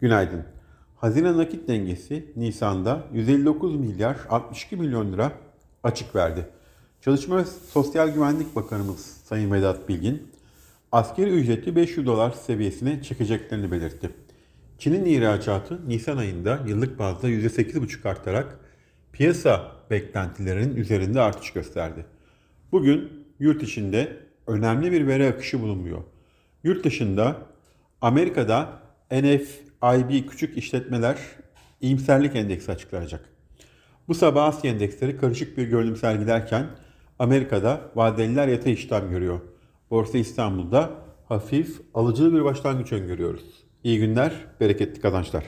Günaydın. Hazine nakit dengesi Nisan'da 159 milyar 62 milyon lira açık verdi. Çalışma ve Sosyal Güvenlik Bakanımız Sayın Vedat Bilgin, askeri ücreti 500 dolar seviyesine çekeceklerini belirtti. Çin'in ihracatı Nisan ayında yıllık bazda %8,5 artarak piyasa beklentilerinin üzerinde artış gösterdi. Bugün yurt içinde önemli bir veri akışı bulunmuyor. Yurt dışında Amerika'da NFIB küçük işletmeler iyimserlik endeksi açıklanacak. Bu sabah Asya endeksleri karışık bir görünüm sergilerken Amerika'da vadeliler yatay işlem görüyor. Borsa İstanbul'da hafif alıcılı bir başlangıç öngörüyoruz. İyi günler, bereketli kazançlar.